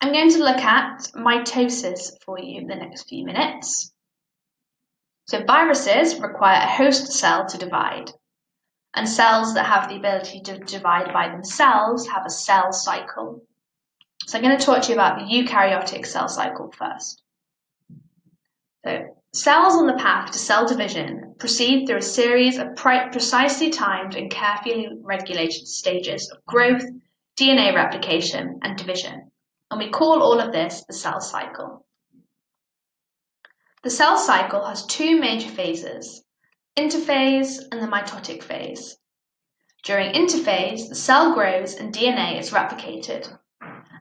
I'm going to look at mitosis for you in the next few minutes. So viruses require a host cell to divide, and cells that have the ability to divide by themselves have a cell cycle. So I'm going to talk to you about the eukaryotic cell cycle first. So cells on the path to cell division proceed through a series of precisely timed and carefully regulated stages of growth, DNA replication, and division. And we call all of this the cell cycle. The cell cycle has two major phases, interphase and the mitotic phase. During interphase, the cell grows and DNA is replicated.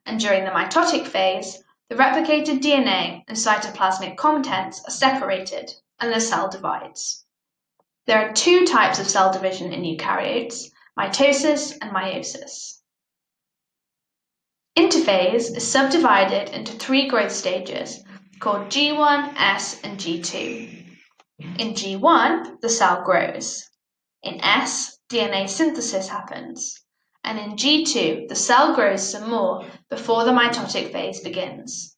And during the mitotic phase, the replicated DNA and cytoplasmic contents are separated and the cell divides. There are two types of cell division in eukaryotes, mitosis and meiosis. Interphase is subdivided into three growth stages called G1, S, and G2. In G1, the cell grows. In S, DNA synthesis happens. And in G2, the cell grows some more before the mitotic phase begins.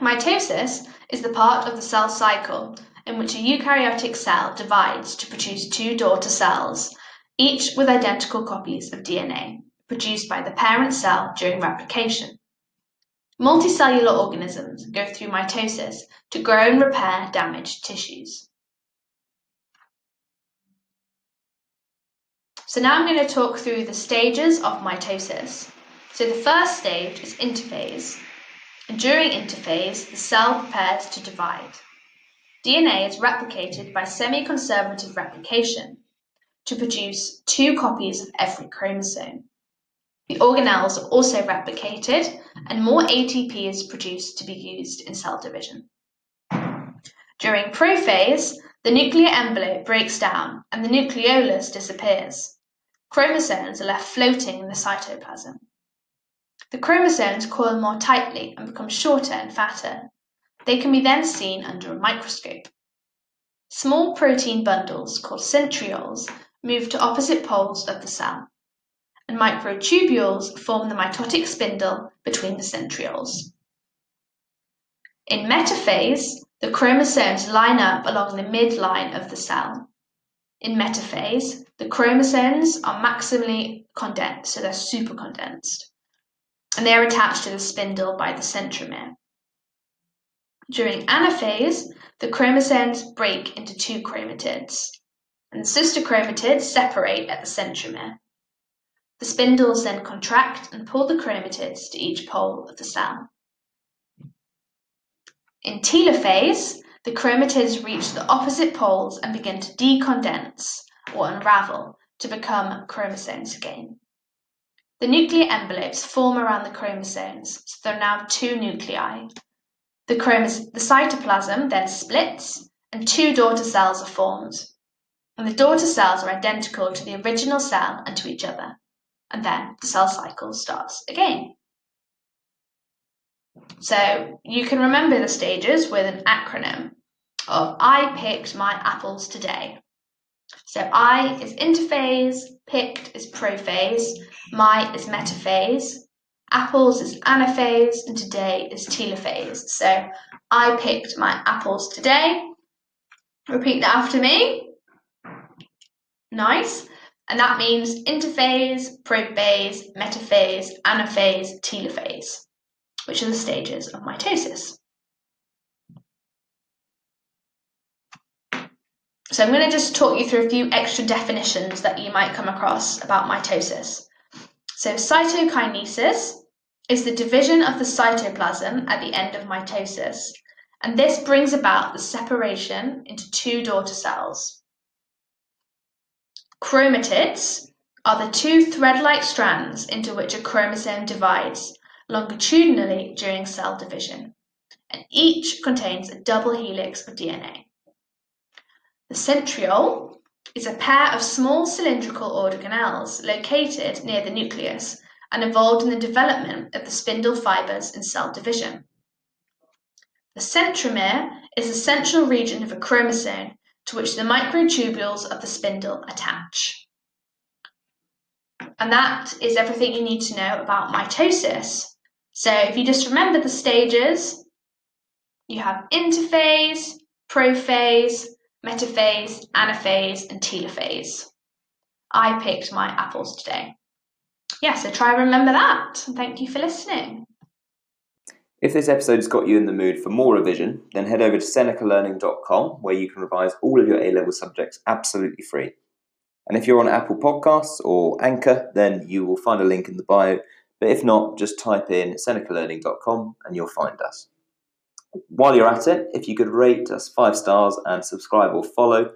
Mitosis is the part of the cell cycle in which a eukaryotic cell divides to produce two daughter cells, each with identical copies of DNA, produced by the parent cell during replication. Multicellular organisms go through mitosis to grow and repair damaged tissues. So now I'm going to talk through the stages of mitosis. So the first stage is interphase. And during interphase, the cell prepares to divide. DNA is replicated by semi-conservative replication to produce two copies of every chromosome. The organelles are also replicated and more ATP is produced to be used in cell division. During prophase, the nuclear envelope breaks down and the nucleolus disappears. Chromosomes are left floating in the cytoplasm. The chromosomes coil more tightly and become shorter and fatter. They can be then seen under a microscope. Small protein bundles, called centrioles, move to opposite poles of the cell and microtubules form the mitotic spindle between the centrioles. In metaphase, the chromosomes line up along the midline of the cell. In metaphase, the chromosomes are maximally condensed, so they're supercondensed, and they are attached to the spindle by the centromere. During anaphase, the chromosomes break into two chromatids, and the sister chromatids separate at the centromere. The spindles then contract and pull the chromatids to each pole of the cell. In telophase, the chromatids reach the opposite poles and begin to decondense or unravel to become chromosomes again. The nuclear envelopes form around the chromosomes, so there are now two nuclei. The, the cytoplasm then splits and two daughter cells are formed. And the daughter cells are identical to the original cell and to each other and then the cell cycle starts again. So you can remember the stages with an acronym of I picked my apples today. So I is interphase, picked is prophase, my is metaphase, apples is anaphase, and today is telophase. So I picked my apples today. Repeat that after me. Nice. And that means interphase, prophase, metaphase, anaphase, telophase, which are the stages of mitosis. So I'm going to just talk you through a few extra definitions that you might come across about mitosis. So cytokinesis is the division of the cytoplasm at the end of mitosis, and this brings about the separation into two daughter cells. Chromatids are the two thread-like strands into which a chromosome divides longitudinally during cell division, and each contains a double helix of DNA. The centriole is a pair of small cylindrical organelles located near the nucleus and involved in the development of the spindle fibers in cell division. The centromere is the central region of a chromosome to which the microtubules of the spindle attach. And that is everything you need to know about mitosis. So if you just remember the stages, you have interphase, prophase, metaphase, anaphase, and telophase. I picked my apples today. Yeah, so try and remember that. And Thank you for listening. If this episode has got you in the mood for more revision, then head over to senecalearning.com where you can revise all of your A level subjects absolutely free. And if you're on Apple Podcasts or Anchor, then you will find a link in the bio. But if not, just type in senecalearning.com and you'll find us. While you're at it, if you could rate us five stars and subscribe or follow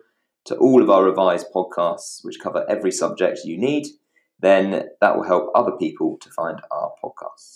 to all of our revised podcasts, which cover every subject you need, then that will help other people to find our podcasts.